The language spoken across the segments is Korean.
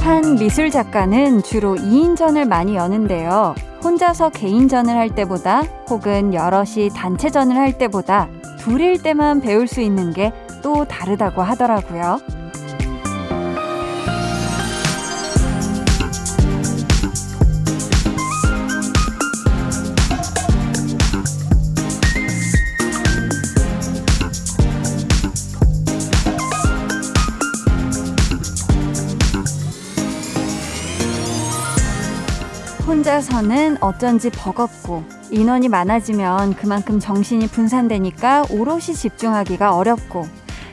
한 미술 작가는 주로 2인전을 많이 여는데요. 혼자서 개인전을 할 때보다 혹은 여럿이 단체전을 할 때보다 둘일 때만 배울 수 있는 게 또 다르다고 하더라고요. 혼자서는 어쩐지 버겁고 인원이 많아지면 그만큼 정신이 분산되니까 오롯이 집중하기가 어렵고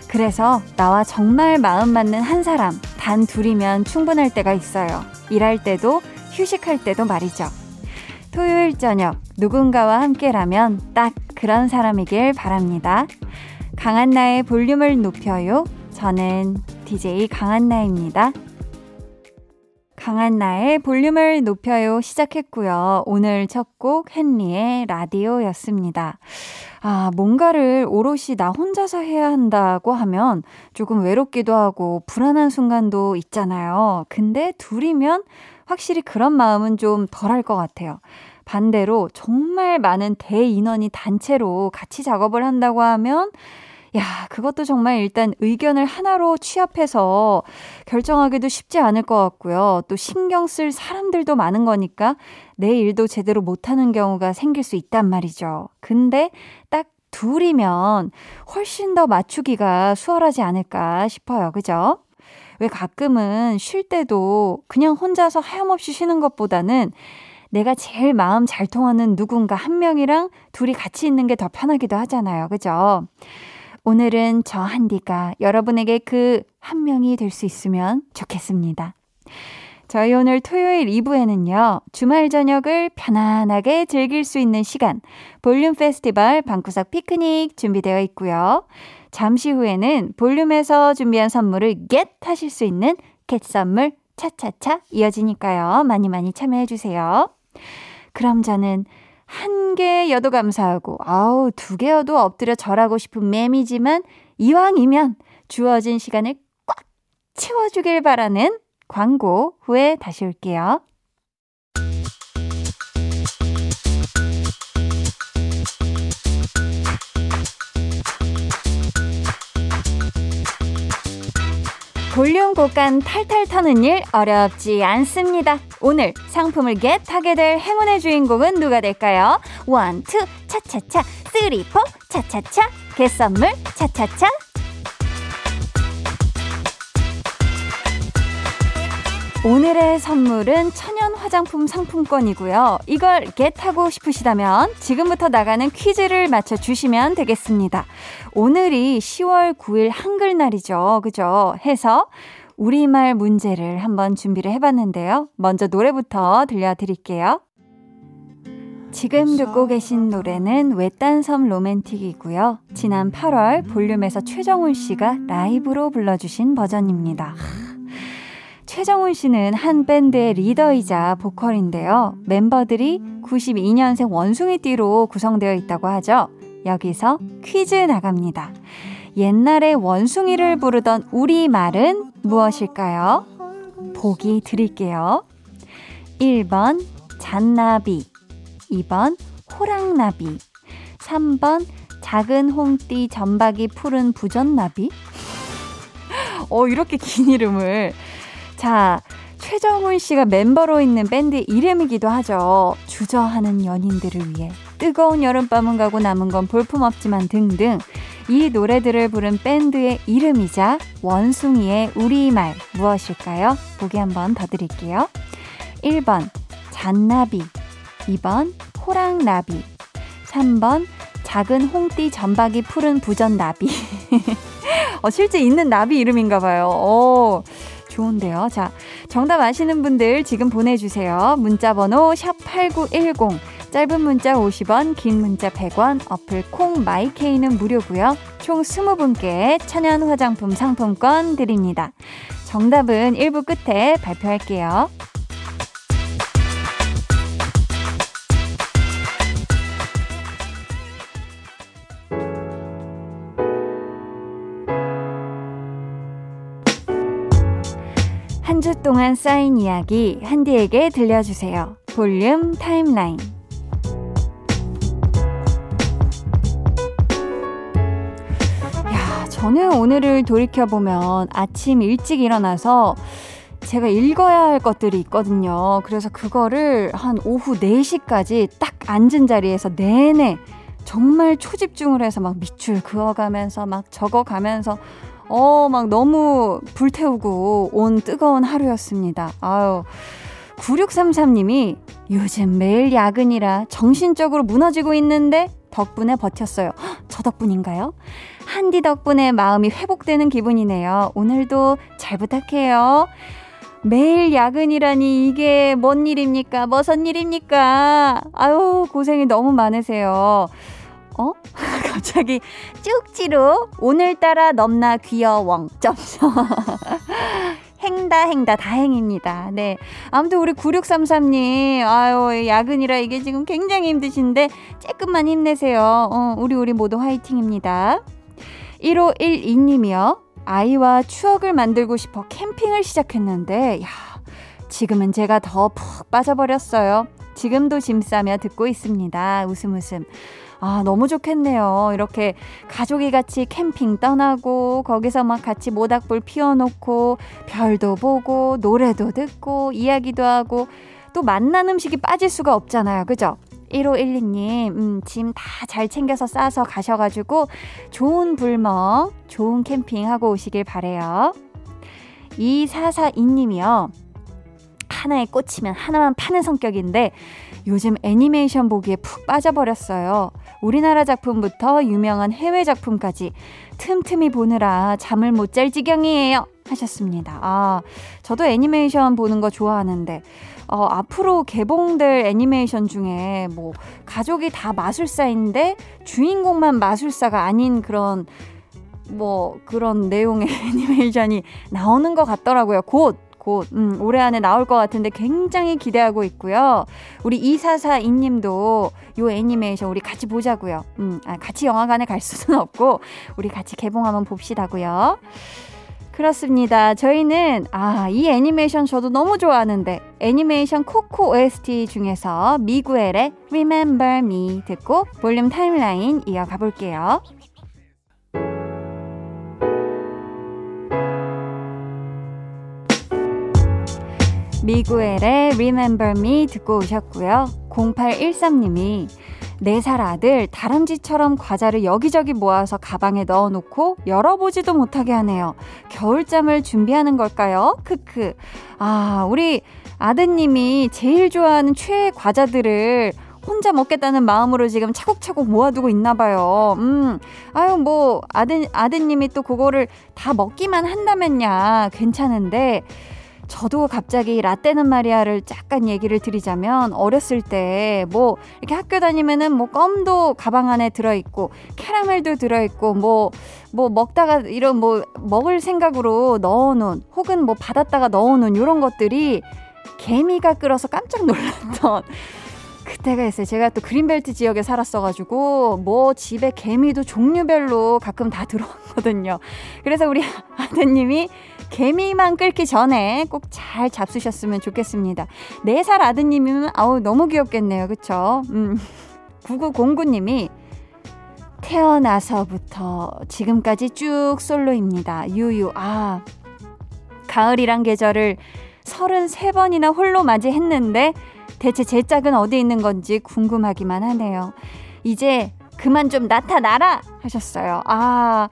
그래서 나와 정말 마음 맞는 한 사람 단 둘이면 충분할 때가 있어요. 일할 때도 휴식할 때도 말이죠. 토요일 저녁 누군가와 함께라면 딱 그런 사람이길 바랍니다. 강한나의 볼륨을 높여요. 저는 DJ 강한나입니다. 강한 나의 볼륨을 높여요 시작했고요. 오늘 첫 곡 헨리의 라디오였습니다. 아, 뭔가를 오롯이 나 혼자서 해야 한다고 하면 조금 외롭기도 하고 불안한 순간도 있잖아요. 근데 둘이면 확실히 그런 마음은 좀 덜할 것 같아요. 반대로 정말 많은 대인원이 단체로 같이 작업을 한다고 하면 야, 그것도 정말 일단 의견을 하나로 취합해서 결정하기도 쉽지 않을 것 같고요. 또 신경 쓸 사람들도 많은 거니까 내 일도 제대로 못하는 경우가 생길 수 있단 말이죠. 근데 딱 둘이면 훨씬 더 맞추기가 수월하지 않을까 싶어요. 그죠? 왜 가끔은 쉴 때도 그냥 혼자서 하염없이 쉬는 것보다는 내가 제일 마음 잘 통하는 누군가 한 명이랑 둘이 같이 있는 게 더 편하기도 하잖아요. 그죠? 오늘은 저 한디가 여러분에게 그 한 명이 될 수 있으면 좋겠습니다. 저희 오늘 토요일 2부에는요, 주말 저녁을 편안하게 즐길 수 있는 시간, 볼륨 페스티벌 방구석 피크닉 준비되어 있고요. 잠시 후에는 볼륨에서 준비한 선물을 get 하실 수 있는 get 선물 차차차 이어지니까요. 많이 많이 참여해주세요. 그럼 저는 한 개여도 감사하고, 아우, 두 개여도 엎드려 절하고 싶은 맴이지만, 이왕이면 주어진 시간을 꽉 채워주길 바라는 광고 후에 다시 올게요. 볼륨 고간 탈탈 터는 일 어렵지 않습니다. 오늘 상품을 겟하게 될 행운의 주인공은 누가 될까요? one, two, 차차차, three, four, 차차차, get 선물, 차차차. 오늘의 선물은 천연 화장품 상품권이고요. 이걸 get하고 싶으시다면 지금부터 나가는 퀴즈를 맞춰주시면 되겠습니다. 오늘이 10월 9일 한글날이죠. 그죠? 해서 우리말 문제를 한번 준비를 해봤는데요. 먼저 노래부터 들려드릴게요. 지금 듣고 계신 노래는 외딴섬 로맨틱이고요. 지난 8월 볼륨에서 최정훈 씨가 라이브로 불러주신 버전입니다. 최정훈 씨는 한 밴드의 리더이자 보컬인데요. 멤버들이 92년생 원숭이띠로 구성되어 있다고 하죠. 여기서 퀴즈 나갑니다. 옛날에 원숭이를 부르던 우리말은 무엇일까요? 보기 드릴게요. 1번 잔나비 2번 호랑나비 3번 작은 홍띠 점박이 푸른 부전나비 어 이렇게 긴 이름을 자, 최정훈 씨가 멤버로 있는 밴드 이름이기도 하죠. 주저하는 연인들을 위해 뜨거운 여름밤은 가고 남은 건 볼품없지만 등등 이 노래들을 부른 밴드의 이름이자 원숭이의 우리말 무엇일까요? 보기 한번 더 드릴게요. 1번 잔나비 2번 호랑나비 3번 작은 홍띠 점박이 푸른 부전나비 어, 실제 있는 나비 이름인가 봐요. 오. 좋은데요. 자, 정답 아시는 분들 지금 보내주세요. 문자번호 샵8910. 짧은 문자 50원, 긴 문자 100원, 어플 콩 마이케이는 무료고요. 총 20분께 천연 화장품 상품권 드립니다. 정답은 1부 끝에 발표할게요. 동안 쌓인 이야기 한디에게 들려주세요. 볼륨 타임라인. 야, 저는 오늘을 돌이켜보면 아침 일찍 일어나서 제가 읽어야 할 것들이 있거든요. 그래서 그거를 한 오후 4시까지 딱 앉은 자리에서 내내 정말 초집중을 해서 막 밑줄 그어가면서 막 적어가면서 어, 막 너무 불태우고 온 뜨거운 하루였습니다. 아유. 9633님이 요즘 매일 야근이라 정신적으로 무너지고 있는데 덕분에 버텼어요. 저 덕분인가요? 한디 덕분에 마음이 회복되는 기분이네요. 오늘도 잘 부탁해요. 매일 야근이라니 이게 뭔 일입니까? 무슨 일입니까? 아유, 고생이 너무 많으세요. 어? 갑자기 쭉지로 오늘따라 넘나 귀여워. 점점. 행다 행다 다행입니다. 네. 아무튼 우리 9633님 아유 야근이라 이게 지금 굉장히 힘드신데 조금만 힘내세요. 어, 우리 우리 모두 화이팅입니다. 1512님이요. 아이와 추억을 만들고 싶어 캠핑을 시작했는데, 야, 지금은 제가 더 푹 빠져버렸어요. 지금도 짐 싸며 듣고 있습니다. 웃음 웃음. 아, 너무 좋겠네요. 이렇게 가족이 같이 캠핑 떠나고, 거기서 막 같이 모닥불 피워놓고, 별도 보고, 노래도 듣고, 이야기도 하고, 또 만난 음식이 빠질 수가 없잖아요. 그죠? 1512님, 음, 짐 다 잘 챙겨서 싸서 가셔가지고 좋은 불멍, 좋은 캠핑 하고 오시길 바래요. 2442님이요. 하나에 꽂히면 하나만 파는 성격인데 요즘 애니메이션 보기에 푹 빠져버렸어요. 우리나라 작품부터 유명한 해외 작품까지 틈틈이 보느라 잠을 못 잘 지경이에요. 하셨습니다. 아, 저도 애니메이션 보는 거 좋아하는데 어, 앞으로 개봉될 애니메이션 중에 뭐 가족이 다 마술사인데 주인공만 마술사가 아닌 그런 뭐 그런 내용의 애니메이션이 나오는 것 같더라고요. 곧. 곧, 음, 올해 안에 나올 것 같은데 굉장히 기대하고 있고요. 우리 2442님도 요 애니메이션 우리 같이 보자고요. 음, 아, 같이 영화관에 갈 수는 없고, 우리 같이 개봉 한번 봅시다고요. 그렇습니다. 저희는 아, 이 애니메이션 저도 너무 좋아하는데 애니메이션 코코 OST 중에서 미구엘의 Remember Me 듣고 볼륨 타임라인 이어가 볼게요. 미구엘의 Remember Me 듣고 오셨고요. 0813님이 4살 아들 다람쥐처럼 과자를 여기저기 모아서 가방에 넣어놓고 열어보지도 못하게 하네요. 겨울잠을 준비하는 걸까요? 크크. 아, 우리 아드님이 제일 좋아하는 최애 과자들을 혼자 먹겠다는 마음으로 지금 차곡차곡 모아두고 있나 봐요. 음, 아유, 뭐, 아드, 아드님이 또 그거를 다 먹기만 한다면야 괜찮은데, 저도 갑자기 라떼는 마리아를 잠깐 얘기를 드리자면 어렸을 때 뭐 이렇게 학교 다니면은 뭐 껌도 가방 안에 들어 있고 캐러멜도 들어 있고 뭐뭐 뭐 먹다가 이런 뭐 먹을 생각으로 넣어 놓은 혹은 뭐 받았다가 넣어 놓은 이런 것들이 개미가 끌어서 깜짝 놀랐던 그때가 있어요. 제가 또 그린벨트 지역에 살았어가지고 뭐 집에 개미도 종류별로 가끔 다 들어왔거든요. 그래서 우리 아드님이 개미만 끓기 전에 꼭 잘 잡수셨으면 좋겠습니다. 4살 아드님이면 아우 너무 귀엽겠네요. 그쵸? 음. 9909님이 태어나서부터 지금까지 쭉 솔로입니다. 유유. 아. 가을이란 계절을 33번이나 홀로 맞이했는데 대체 제 짝은 어디 있는 건지 궁금하기만 하네요. 이제 그만 좀 나타나라! 하셨어요. 아.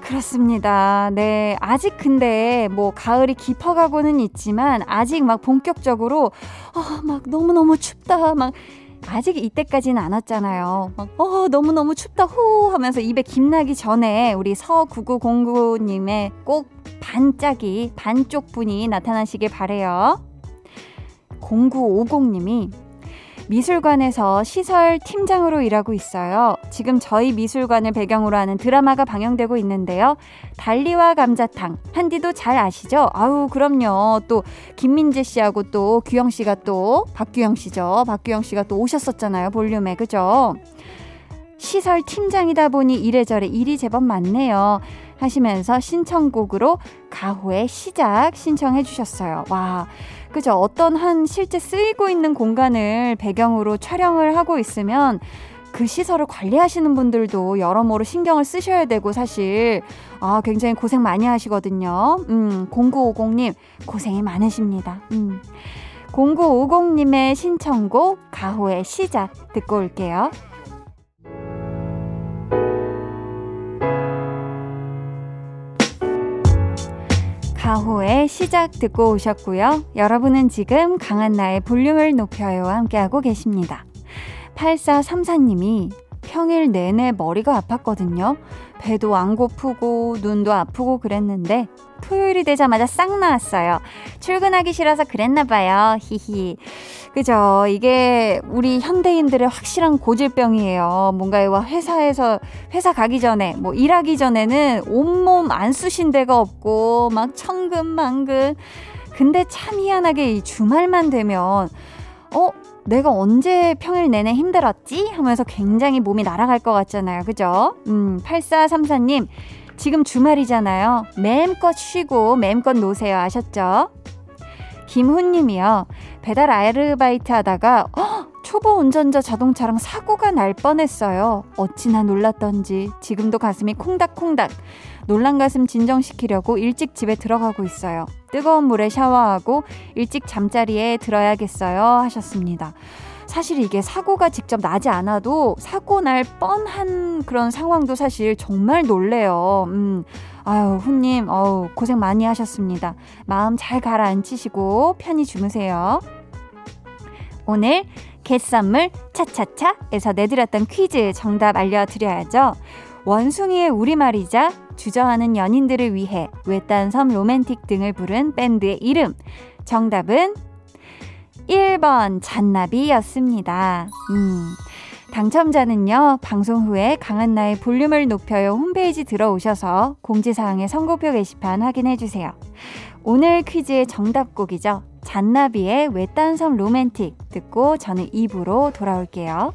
그렇습니다. 네. 아직 근데 뭐 가을이 깊어가고는 있지만 아직 막 본격적으로 어, 막 너무너무 춥다. 막 아직 이때까지는 안 왔잖아요. 막, 어, 너무너무 춥다, 호! 하면서 입에 김나기 전에 우리 서9909님의 꼭 반짝이, 반쪽 분이 나타나시길 바래요 0950님이 미술관에서 시설 팀장으로 일하고 있어요. 지금 저희 미술관을 배경으로 하는 드라마가 방영되고 있는데요. 달리와 감자탕. 한디도 잘 아시죠? 아우, 그럼요. 또, 김민재 씨하고 또, 규영 씨가 또, 박규영 씨죠. 박규영 씨가 또 오셨었잖아요. 볼륨에. 그죠? 시설 팀장이다 보니 이래저래 일이 제법 많네요. 하시면서 신청곡으로 가호의 시작 신청해 주셨어요. 와, 그죠? 어떤 한 실제 쓰이고 있는 공간을 배경으로 촬영을 하고 있으면 그 시설을 관리하시는 분들도 여러모로 신경을 쓰셔야 되고 사실 아 굉장히 고생 많이 하시거든요. 음, 0950님 고생이 많으십니다. 음. 0950님의 신청곡 가호의 시작 듣고 올게요. 가호의 시작 듣고 오셨고요. 여러분은 지금 강한나의 볼륨을 높여요 함께하고 계십니다. 8434님이 평일 내내 머리가 아팠거든요. 배도 안 고프고 눈도 아프고 그랬는데 토요일이 되자마자 싹 나왔어요. 출근하기 싫어서 그랬나 봐요. 히히. 그죠? 이게 우리 현대인들의 확실한 고질병이에요. 뭔가 이거 회사에서 회사 가기 전에 뭐 일하기 전에는 온몸 안 쑤신 데가 없고 막 천근만근. 근데 참 희한하게 이 주말만 되면 어 내가 언제 평일 내내 힘들었지? 하면서 굉장히 몸이 날아갈 것 같잖아요. 그죠? 음, 8434님, 지금 주말이잖아요. 맴껏 쉬고 맴껏 노세요. 아셨죠? 김훈님이요. 배달 아르바이트 하다가, 어, 초보 운전자 자동차랑 사고가 날 뻔했어요. 어찌나 놀랐던지 지금도 가슴이 콩닥콩닥. 놀란 가슴 진정시키려고 일찍 집에 들어가고 있어요. 뜨거운 물에 샤워하고 일찍 잠자리에 들어야겠어요. 하셨습니다. 사실 이게 사고가 직접 나지 않아도 사고 날 뻔한 그런 상황도 사실 정말 놀래요. 음. 아유, 훈님, 어우, 고생 많이 하셨습니다. 마음 잘 가라앉히시고 편히 주무세요. 오늘 개선물 차차차에서 내드렸던 퀴즈 정답 알려드려야죠. 원숭이의 우리말이자 주저하는 연인들을 위해 외딴 섬 로맨틱 등을 부른 밴드의 이름. 정답은 1번 잔나비였습니다. 음. 당첨자는요, 방송 후에 강한나의 볼륨을 높여요 홈페이지 들어오셔서 공지사항의 선고표 게시판 확인해주세요. 오늘 퀴즈의 정답곡이죠. 잔나비의 외딴 섬 로맨틱 듣고 저는 입으로 돌아올게요.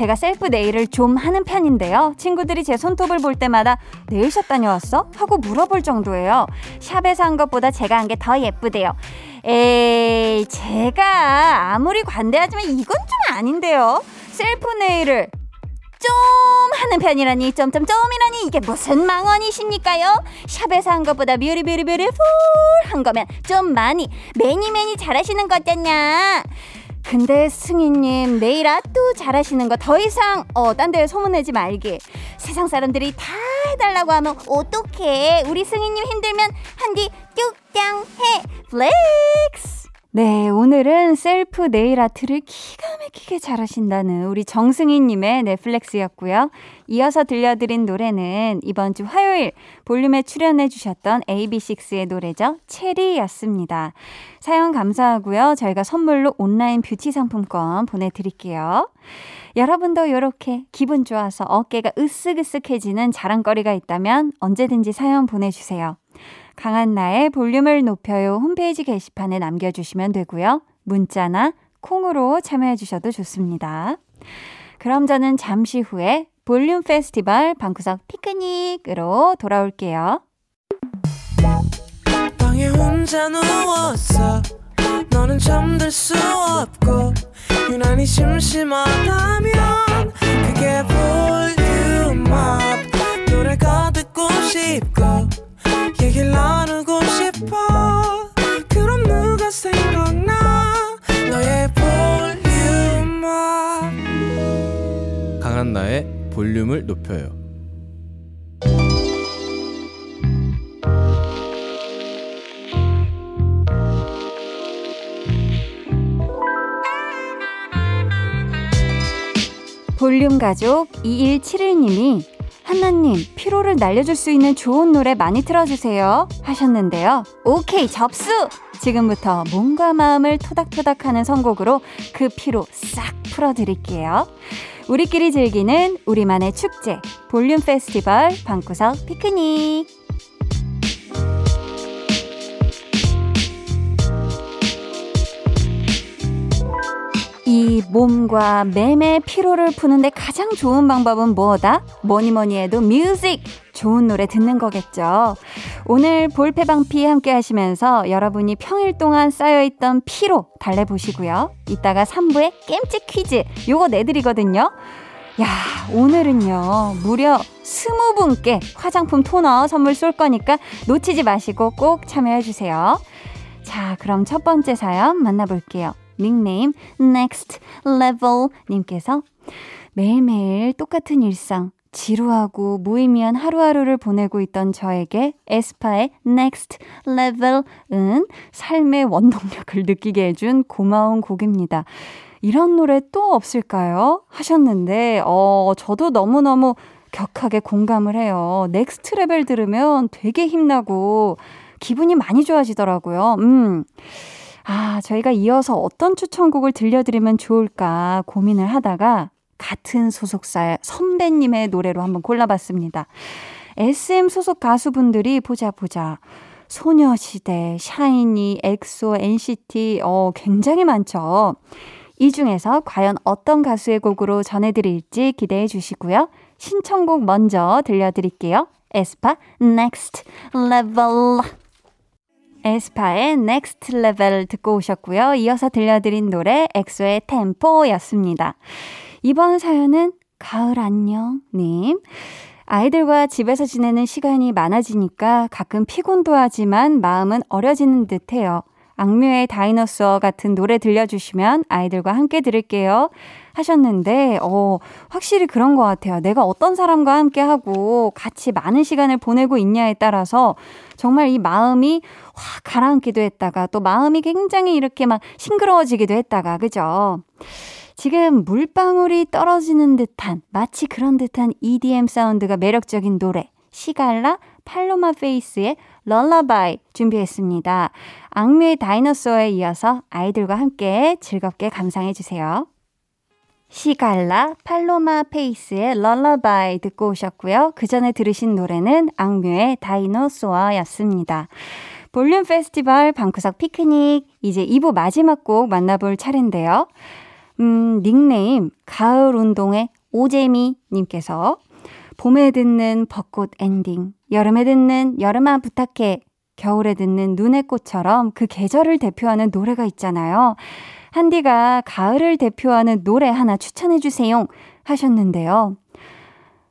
제가 셀프 네일을 좀 하는 편인데요. 친구들이 제 손톱을 볼 때마다 네일샵 다녀왔어? 하고 물어볼 정도예요. 샵에서 한 것보다 제가 한 게 더 예쁘대요. 에이, 제가 아무리 관대하지만 이건 좀 아닌데요. 셀프 네일을 좀 하는 편이라니 점점점이라니 이게 무슨 망언이십니까요? 샵에서 한 것보다 beauty beauty beautiful 한 거면 좀 많이 many many 잘하시는 거잖냐 근데 승희님 내일 아트 잘하시는 거 더 이상 어 딴 데 소문내지 말게. 세상 사람들이 다 해달라고 하면 어떡해? 우리 승희님 힘들면 한디 뚝땅 해. flex 네, 오늘은 셀프 네일 아트를 기가 막히게 잘하신다는 우리 정승희님의 네, flex였고요. 이어서 들려드린 노래는 이번 주 화요일 볼륨에 출연해주셨던 AB6IX의 노래죠. 체리였습니다. 사연 감사하고요. 저희가 선물로 온라인 뷰티 상품권 보내드릴게요. 여러분도 이렇게 기분 좋아서 어깨가 으쓱으쓱해지는 자랑거리가 있다면 언제든지 사연 보내주세요. 강한 나의 볼륨을 높여요 홈페이지 게시판에 남겨주시면 되고요. 문자나 콩으로 참여해 주셔도 좋습니다. 그럼 저는 잠시 후에 볼륨 페스티벌 방구석 피크닉으로 돌아올게요. 너는 잠들 수 없고 유난히 심심하다면 그게 볼륨업 노래가 듣고 싶고 얘길 나누고 싶어. 그럼 누가 생각나? 너의 볼륨을 강한나의 볼륨을 높여요. 볼륨 가족 2171님이 한나님 피로를 날려줄 수 있는 좋은 노래 많이 틀어주세요 하셨는데요. 오케이 접수! 지금부터 몸과 마음을 토닥토닥 하는 선곡으로 그 피로 싹 풀어드릴게요. 우리끼리 즐기는 우리만의 축제 볼륨 페스티벌 방구석 피크닉 이 몸과 매매 피로를 푸는데 가장 좋은 방법은 뭐다? 뭐니 뭐니 해도 뮤직! 좋은 노래 듣는 거겠죠. 오늘 볼페방피 함께 하시면서 여러분이 평일 동안 쌓여있던 피로 달래보시고요. 이따가 3부에 겜찍 퀴즈 요거 내드리거든요. 야, 오늘은요, 무려 20분께 화장품 토너 선물 쏠 거니까 놓치지 마시고 꼭 참여해주세요. 자, 그럼 첫 번째 사연 만나볼게요. 닉네임 next level 님께서 매일매일 똑같은 일상 지루하고 무의미한 하루하루를 보내고 있던 저에게 에스파의 Next Level은 삶의 원동력을 느끼게 해준 고마운 곡입니다. 이런 노래 또 없을까요? 하셨는데, 어, 저도 너무너무 격하게 공감을 해요. Next Level 들으면 되게 힘나고 기분이 많이 좋아지더라고요. 음. 아, 저희가 이어서 어떤 추천곡을 들려드리면 좋을까 고민을 하다가 같은 소속사 선배님의 노래로 한번 골라봤습니다. SM 소속 가수분들이 보자 보자. 소녀시대, 샤이니, 엑소, NCT, 어, 굉장히 많죠. 이 중에서 과연 어떤 가수의 곡으로 전해드릴지 기대해 주시고요. 신청곡 먼저 들려드릴게요. 에스파, Next Level. 에스파의 Next Level 듣고 오셨고요. 이어서 들려드린 노래 엑소의 템포였습니다. 이번 사연은 가을 안녕 님. 아이들과 집에서 지내는 시간이 많아지니까 가끔 피곤도 하지만 마음은 어려지는 듯 해요. 악뮤의 다이너스어 같은 노래 들려주시면 아이들과 함께 들을게요. 하셨는데, 어, 확실히 그런 것 같아요. 내가 어떤 사람과 함께 하고 같이 많은 시간을 보내고 있냐에 따라서 정말 이 마음이 확 가라앉기도 했다가 또 마음이 굉장히 이렇게 막 싱그러워지기도 했다가, 그죠? 지금 물방울이 떨어지는 듯한, 마치 그런 듯한 EDM 사운드가 매력적인 노래. 시갈라 팔로마 페이스의 럴러바이 준비했습니다. 악뮤의 다이너소어에 이어서 아이들과 함께 즐겁게 감상해 주세요. 시갈라 팔로마 페이스의 Lullaby 듣고 오셨고요. 그 전에 들으신 노래는 악뮤의 Dinosaur였습니다. 볼륨 페스티벌 방구석 피크닉 이제 2부 마지막 곡 만나볼 차례인데요. 음, 닉네임 가을 운동의 오재미 님께서 봄에 듣는 벚꽃 엔딩, 여름에 듣는 여름아 부탁해, 겨울에 듣는 눈의 꽃처럼 그 계절을 대표하는 노래가 있잖아요. 한디가 가을을 대표하는 노래 하나 추천해 주세요 하셨는데요.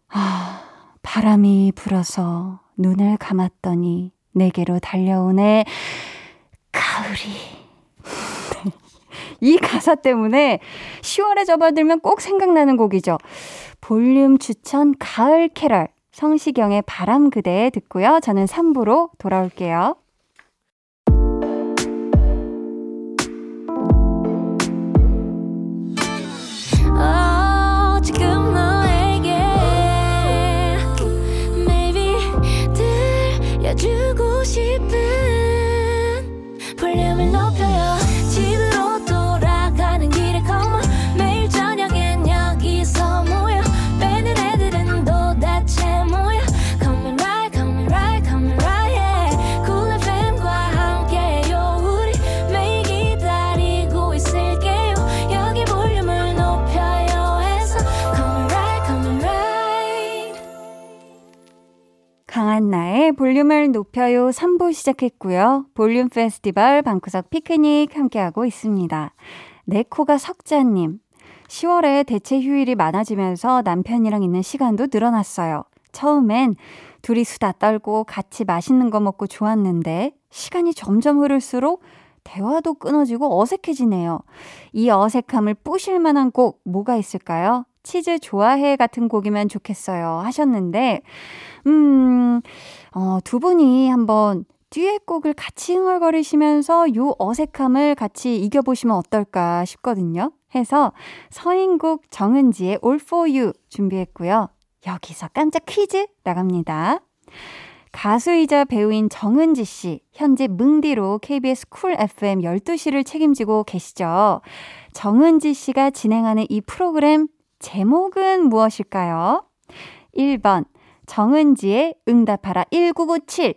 아, 바람이 불어서 눈을 감았더니 내게로 달려오네 가을이. 이 가사 때문에 10월에 접어들면 꼭 생각나는 곡이죠. 볼륨 추천 가을 캐럴 성시경의 바람 그대 듣고요. 저는 3부로 돌아올게요. 볼륨을 높여요 3부 시작했고요. 볼륨 페스티벌 방구석 피크닉 함께하고 있습니다. 네코가 석자님. 10월에 대체 휴일이 많아지면서 남편이랑 있는 시간도 늘어났어요. 처음엔 둘이 수다 떨고 같이 맛있는 거 먹고 좋았는데 시간이 점점 흐를수록 대화도 끊어지고 어색해지네요. 이 어색함을 뿌실 만한 곡 뭐가 있을까요? 치즈 좋아해 같은 곡이면 좋겠어요. 하셨는데, 음, 어, 두 분이 한번 듀엣곡을 같이 흥얼거리시면서 요 어색함을 같이 이겨보시면 어떨까 싶거든요. 해서 서인국 정은지의 All For You 준비했고요. 여기서 깜짝 퀴즈 나갑니다. 가수이자 배우인 정은지 씨, 현재 뭉디로 KBS 쿨 FM 12시를 책임지고 계시죠. 정은지 씨가 진행하는 이 프로그램 제목은 무엇일까요? 1번, 정은지의 응답하라 1997.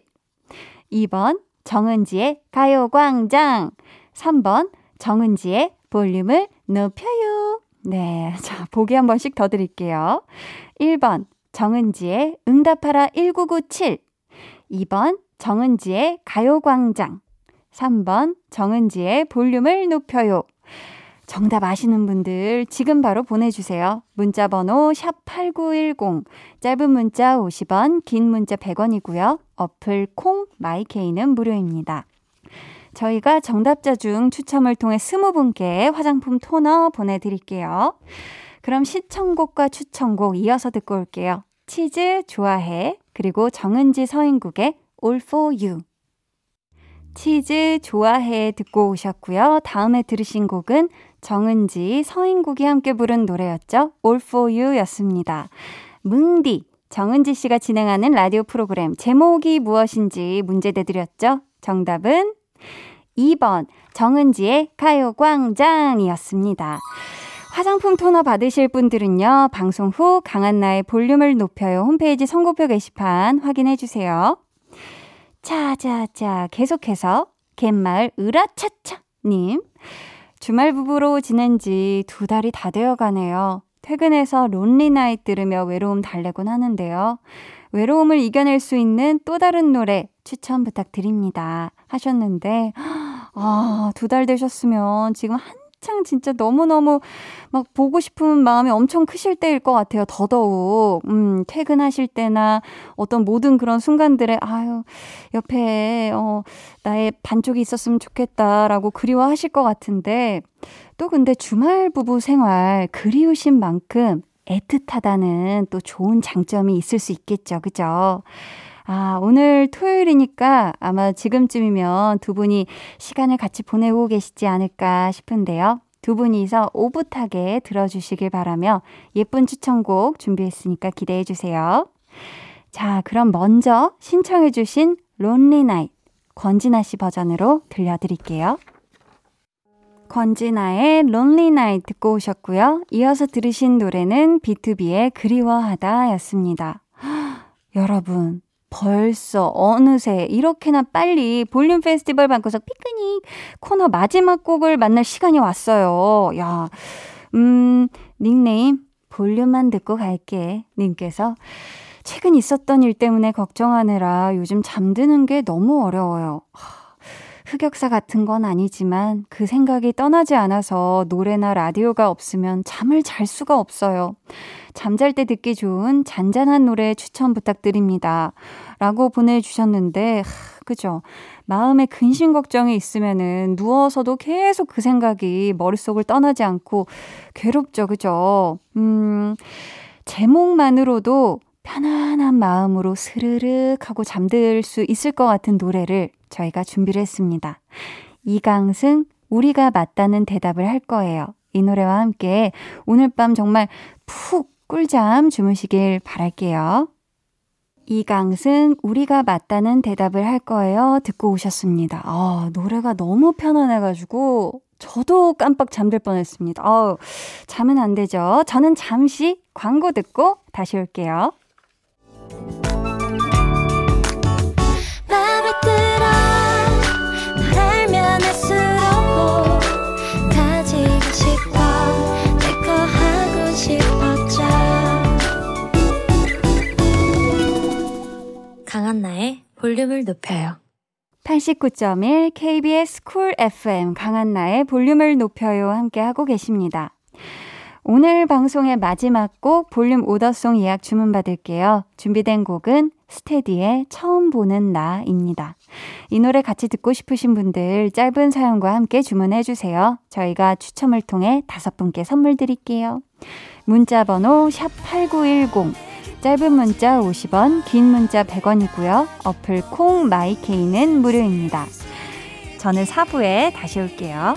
2번, 정은지의 가요광장. 3번, 정은지의 볼륨을 높여요. 네. 자, 보기 한 번씩 더 드릴게요. 1번, 정은지의 응답하라 1997. 2번, 정은지의 가요광장. 3번, 정은지의 볼륨을 높여요. 정답 아시는 분들 지금 바로 보내주세요. 문자 번호 샵8910, 짧은 문자 50원, 긴 문자 100원이고요. 어플 콩, 마이케이는 무료입니다. 저희가 정답자 중 추첨을 통해 20분께 화장품 토너 보내드릴게요. 그럼 시청곡과 추천곡 이어서 듣고 올게요. 치즈 좋아해, 그리고 정은지 서인국의 All for You. 치즈 좋아해 듣고 오셨고요. 다음에 들으신 곡은 정은지, 서인국이 함께 부른 노래였죠. All for You 였습니다. 뭉디, 정은지 씨가 진행하는 라디오 프로그램 제목이 무엇인지 문제 내드렸죠. 정답은 2번 정은지의 가요광장이었습니다. 화장품 토너 받으실 분들은요, 방송 후 강한나의 볼륨을 높여요 홈페이지 선고표 게시판 확인해 주세요. 자, 자, 자, 계속해서 갯마을 으라차차님. 주말 부부로 지낸 지 두 달이 다 되어 가네요. 퇴근해서 론리 나잇 들으며 외로움 달래곤 하는데요. 외로움을 이겨낼 수 있는 또 다른 노래 추천 부탁드립니다. 하셨는데, 아, 두 달 되셨으면 지금 한 창 진짜 너무너무 막 보고 싶은 마음이 엄청 크실 때일 것 같아요. 더더욱. 음, 퇴근하실 때나 어떤 모든 그런 순간들에, 아유, 옆에, 어, 나의 반쪽이 있었으면 좋겠다라고 그리워하실 것 같은데, 또 근데 주말 부부 생활 그리우신 만큼 애틋하다는 또 좋은 장점이 있을 수 있겠죠. 그죠? 아, 오늘 토요일이니까 아마 지금쯤이면 두 분이 시간을 같이 보내고 계시지 않을까 싶은데요. 두 분이서 오붓하게 들어주시길 바라며 예쁜 추천곡 준비했으니까 기대해 주세요. 자, 그럼 먼저 신청해 주신 Lonely Night 권진아 씨 버전으로 들려드릴게요. 권진아의 Lonely Night 듣고 오셨고요. 이어서 들으신 노래는 BTOB의 그리워하다 였습니다. 여러분, 벌써 어느새 이렇게나 빨리 볼륨 페스티벌 방구석 피크닉 코너 마지막 곡을 만날 시간이 왔어요. 야, 음, 닉네임 볼륨만 듣고 갈게. 님께서 최근 있었던 일 때문에 걱정하느라 요즘 잠드는 게 너무 어려워요. 흑역사 같은 건 아니지만 그 생각이 떠나지 않아서 노래나 라디오가 없으면 잠을 잘 수가 없어요. 잠잘 때 듣기 좋은 잔잔한 노래 추천 부탁드립니다. 라고 보내주셨는데, 하, 그죠? 마음에 근심 걱정이 있으면은 누워서도 계속 그 생각이 머릿속을 떠나지 않고 괴롭죠, 그죠? 음, 제목만으로도 편안한 마음으로 스르륵 하고 잠들 수 있을 것 같은 노래를 저희가 준비를 했습니다. 이강승, 우리가 맞다는 대답을 할 거예요. 이 노래와 함께 오늘 밤 정말 푹 꿀잠 주무시길 바랄게요. 이강승, 우리가 맞다는 대답을 할 거예요. 듣고 오셨습니다. 아, 노래가 너무 편안해가지고, 저도 깜빡 잠들 뻔 했습니다. 아 잠은 안 되죠. 저는 잠시 광고 듣고 다시 올게요. 강한나의 볼륨을 높여요. 89.1 KBS 쿨 FM 강한나의 볼륨을 높여요 함께 하고 계십니다. 오늘 방송의 마지막 곡 볼륨 오더송 예약 주문 받을게요. 준비된 곡은 스테디의 처음 보는 나입니다. 이 노래 같이 듣고 싶으신 분들 짧은 사연과 함께 주문해 주세요. 저희가 추첨을 통해 다섯 분께 선물 드릴게요. 문자 번호 샵 8910 짧은 문자 50원, 긴 문자 100원이고요. 어플 콩 마이케이는 무료입니다. 저는 4부에 다시 올게요.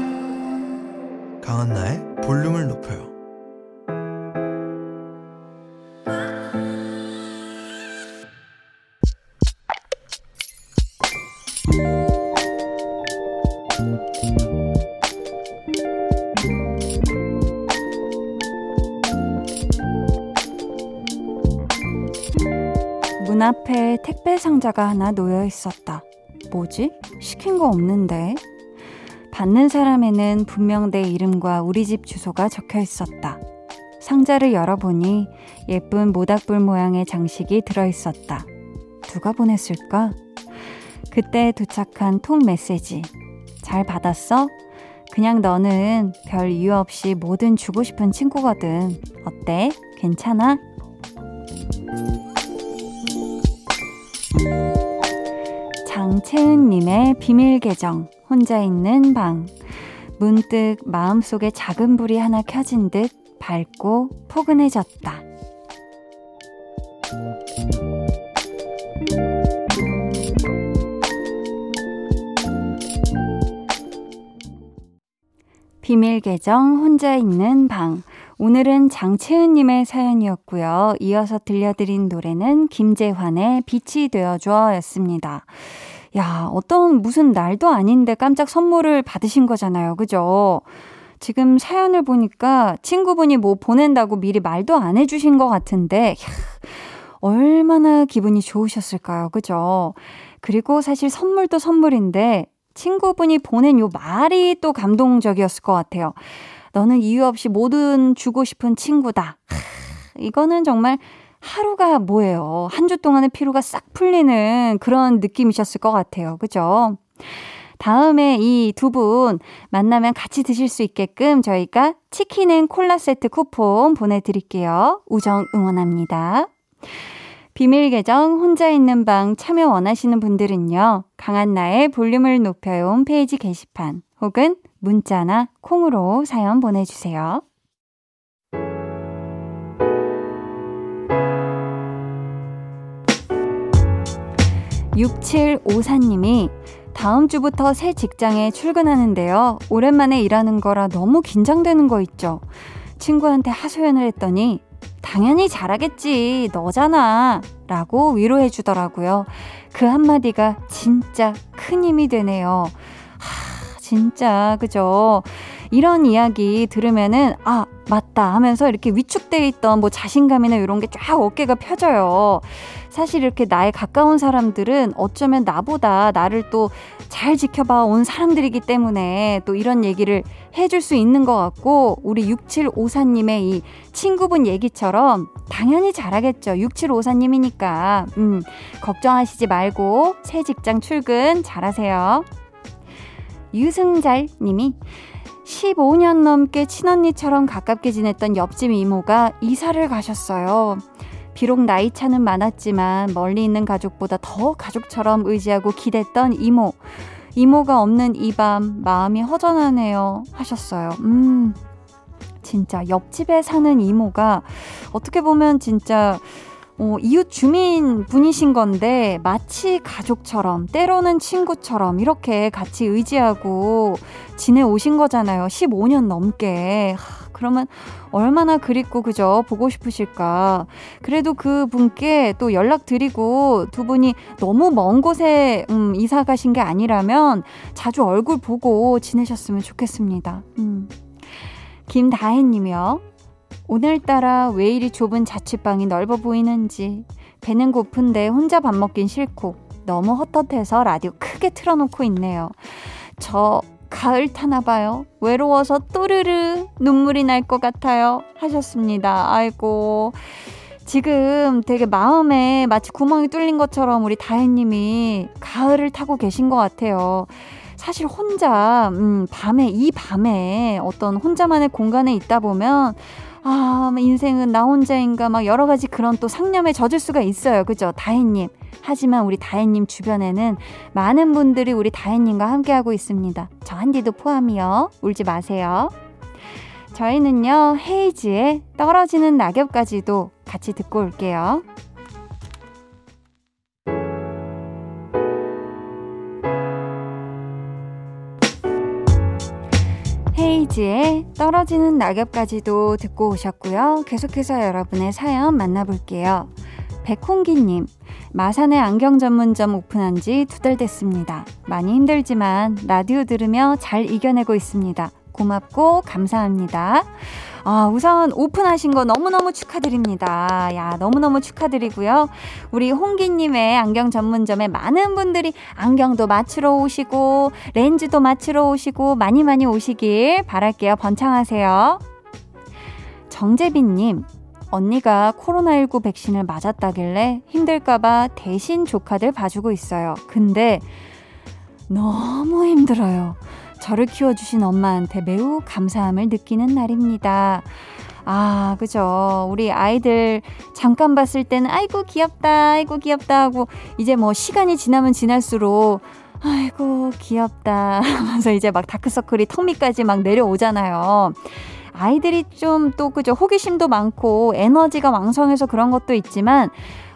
강한나의 볼륨을 높여요. 문 앞에 택배 상자가 하나 놓여 있었다. 뭐지? 시킨 거 없는데? 받는 사람에는 분명 내 이름과 우리 집 주소가 적혀 있었다. 상자를 열어보니 예쁜 모닥불 모양의 장식이 들어 있었다. 누가 보냈을까? 그때 도착한 통 메시지. 잘 받았어? 그냥 너는 별 이유 없이 뭐든 주고 싶은 친구거든. 어때? 괜찮아? 장채은님의 비밀 계정. 혼자 있는 방. 문득 마음속에 작은 불이 하나 켜진 듯 밝고 포근해졌다. 비밀 계정 혼자 있는 방. 오늘은 장채은님의 사연이었고요. 이어서 들려드린 노래는 김재환의 빛이 되어줘 였습니다. 야, 어떤 무슨 날도 아닌데 깜짝 선물을 받으신 거잖아요. 그죠? 지금 사연을 보니까 친구분이 뭐 보낸다고 미리 말도 안 해주신 것 같은데, 야, 얼마나 기분이 좋으셨을까요? 그죠? 그리고 사실 선물도 선물인데, 친구분이 보낸 요 말이 또 감동적이었을 것 같아요. 너는 이유 없이 뭐든 주고 싶은 친구다. 이거는 정말 하루가 뭐예요? 한 주 동안의 피로가 싹 풀리는 그런 느낌이셨을 것 같아요. 그죠? 다음에 이 두 분 만나면 같이 드실 수 있게끔 저희가 치킨 and 콜라 세트 쿠폰 보내드릴게요. 우정 응원합니다. 비밀 계정 혼자 있는 방 참여 원하시는 분들은요. 강한나의 볼륨을 높여요 홈페이지 게시판 혹은 문자나 콩으로 사연 보내주세요. 6754님이 다음 주부터 새 직장에 출근하는데요. 오랜만에 일하는 거라 너무 긴장되는 거 있죠. 친구한테 하소연을 했더니 당연히 잘하겠지. 너잖아. 라고 위로해 주더라고요. 그 한마디가 진짜 큰 힘이 되네요. 하, 진짜, 그죠? 이런 이야기 들으면은, 아, 맞다 하면서 이렇게 위축돼 있던 뭐 자신감이나 이런 게 쫙 어깨가 펴져요. 사실 이렇게 나에 가까운 사람들은 어쩌면 나보다 나를 또 잘 지켜봐 온 사람들이기 때문에 또 이런 얘기를 해줄 수 있는 것 같고 우리 6754님의 이 친구분 얘기처럼 당연히 잘하겠죠. 6754님이니까. 음, 걱정하시지 말고 새 직장 출근 잘하세요. 유승잘 님이 15년 넘게 친언니처럼 가깝게 지냈던 옆집 이모가 이사를 가셨어요. 비록 나이 차는 많았지만 멀리 있는 가족보다 더 가족처럼 의지하고 기댔던 이모. 이모가 없는 이 밤 마음이 허전하네요. 하셨어요. 음, 진짜 옆집에 사는 이모가 어떻게 보면 진짜 어, 이웃 주민 분이신 건데 마치 가족처럼 때로는 친구처럼 이렇게 같이 의지하고 지내오신 거잖아요. 15년 넘게. 하, 그러면 얼마나 그립고 그죠? 보고 싶으실까. 그래도 그 분께 또 연락드리고 두 분이 너무 먼 곳에 음, 이사 가신 게 아니라면 자주 얼굴 보고 지내셨으면 좋겠습니다. 음. 김다혜 님이요. 오늘따라 왜 이리 좁은 자취방이 넓어 보이는지 배는 고픈데 혼자 밥 먹긴 싫고 너무 헛헛해서 라디오 크게 틀어놓고 있네요. 저 가을 타나 봐요. 외로워서 또르르 눈물이 날 것 같아요. 하셨습니다. 아이고. 지금 되게 마음에 마치 구멍이 뚫린 것처럼 우리 다혜님이 가을을 타고 계신 것 같아요. 사실 혼자, 음, 밤에, 이 밤에 어떤 혼자만의 공간에 있다 보면 아, 인생은 나 혼자인가 막 여러 가지 그런 또 상념에 젖을 수가 있어요. 그죠? 다혜님. 하지만 우리 다혜님 주변에는 많은 분들이 우리 다혜님과 함께하고 있습니다. 저 한디도 포함이요. 울지 마세요. 저희는요, 헤이즈의 떨어지는 낙엽까지도 같이 듣고 올게요. 헤이지의 떨어지는 낙엽까지도 듣고 오셨고요. 계속해서 여러분의 사연 만나볼게요. 백홍기님, 마산의 안경 전문점 오픈한 지 두 달 됐습니다. 많이 힘들지만 라디오 들으며 잘 이겨내고 있습니다. 고맙고 감사합니다. 아, 우선 오픈하신 거 너무너무 축하드립니다. 야, 너무너무 축하드리고요. 우리 홍기님의 안경 전문점에 많은 분들이 안경도 맞추러 오시고, 렌즈도 맞추러 오시고, 많이 많이 오시길 바랄게요. 번창하세요. 정재빈님, 언니가 코로나19 백신을 맞았다길래 힘들까봐 대신 조카들 봐주고 있어요. 근데 너무 힘들어요. 저를 키워주신 엄마한테 매우 감사함을 느끼는 날입니다. 아, 그죠. 우리 아이들 잠깐 봤을 때는 아이고 귀엽다, 아이고 귀엽다 하고 이제 뭐 시간이 지나면 지날수록 아이고 귀엽다 하면서 이제 막 다크서클이 턱 밑까지 막 내려오잖아요. 아이들이 좀 또 그죠 호기심도 많고 에너지가 왕성해서 그런 것도 있지만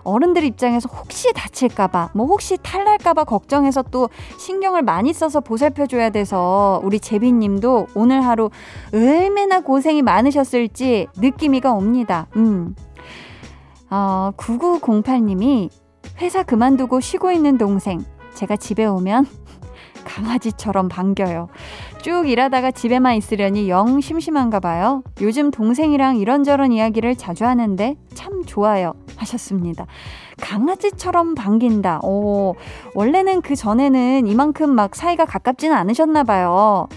어른들 입장에서 혹시 다칠까봐, 뭐 혹시 탈날까봐 걱정해서 또 신경을 많이 써서 보살펴줘야 돼서 우리 제비님도 오늘 하루 얼마나 고생이 많으셨을지 느낌이가 옵니다. 음. 어, 9908님이 회사 그만두고 쉬고 있는 동생. 제가 집에 오면 강아지처럼 반겨요. 쭉 일하다가 집에만 있으려니 영 심심한가 봐요. 요즘 동생이랑 이런저런 이야기를 자주 하는데 참 좋아요. 하셨습니다. 강아지처럼 반긴다. 오, 원래는 그 전에는 이만큼 막 사이가 가깝지는 않으셨나 봐요.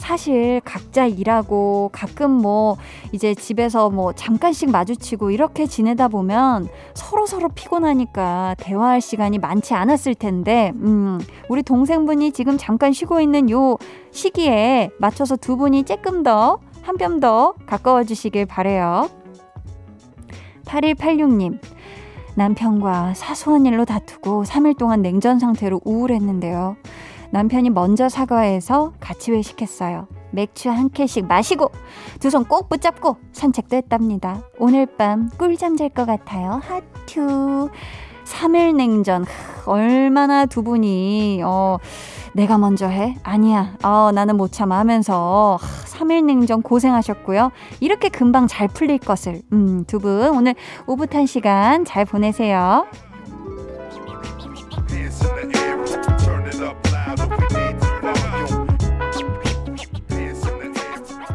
사실 각자 일하고 가끔 뭐 이제 집에서 뭐 잠깐씩 마주치고 이렇게 지내다 보면 서로 서로 피곤하니까 대화할 시간이 많지 않았을 텐데, 음, 우리 동생분이 지금 잠깐 쉬고 있는 요 시기에 맞춰서 두 분이 조금 더, 한 뼘 더 가까워지시길 바래요. 8186님, 남편과 사소한 일로 다투고 3일 동안 냉전 상태로 우울했는데요. 남편이 먼저 사과해서 같이 외식했어요. 맥주 한 캔씩 마시고 두 손 꼭 붙잡고 산책도 했답니다. 오늘 밤 꿀잠 잘 것 같아요. 하투. 3일 냉전. 얼마나 두 분이 어 내가 먼저 해? 아니야. 어 나는 못 참아 하면서 3일 냉전 고생하셨고요. 이렇게 금방 잘 풀릴 것을. 음, 두 분 오늘 오붓한 시간 잘 보내세요.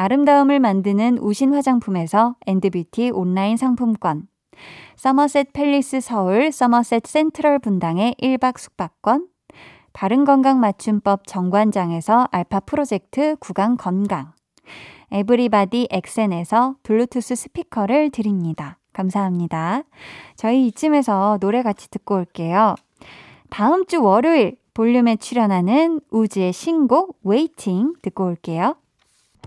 아름다움을 만드는 우신 화장품에서 엔드뷰티 온라인 상품권, 서머셋 팰리스 서울 서머셋 센트럴 분당의 1박 숙박권, 바른건강 맞춤법 정관장에서 알파 프로젝트 구강 건강, 에브리바디 엑센에서 블루투스 스피커를 드립니다. 감사합니다. 저희 이쯤에서 노래 같이 듣고 올게요. 다음 주 월요일 볼륨에 출연하는 우즈의 신곡 Waiting 듣고 올게요.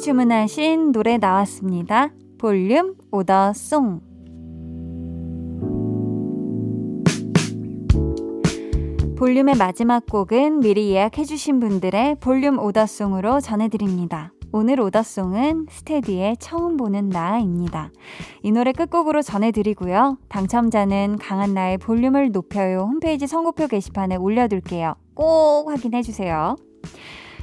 주문하신 노래 나왔습니다. 볼륨 오더 송. 볼륨의 마지막 곡은 미리 예약해주신 분들의 볼륨 오더송으로 전해드립니다. 오늘 오더송은 스테디의 처음 보는 나입니다. 이 노래 끝곡으로 전해드리고요. 당첨자는 강한나의 볼륨을 높여요 홈페이지 선곡표 게시판에 올려둘게요. 꼭 확인해주세요.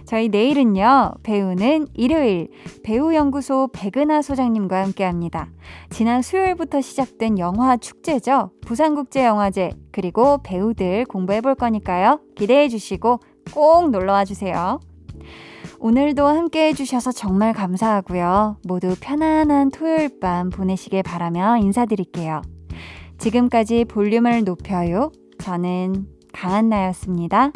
저희 내일은요, 배우는 일요일 배우연구소 백은하 소장님과 함께 합니다. 지난 수요일부터 시작된 영화 축제죠. 부산국제영화제, 그리고 배우들 공부해 볼 거니까요. 기대해 주시고 꼭 놀러 와 주세요. 오늘도 함께 해주셔서 정말 감사하고요. 모두 편안한 토요일 밤 보내시길 바라며 인사드릴게요. 지금까지 볼륨을 높여요. 저는 강한나였습니다.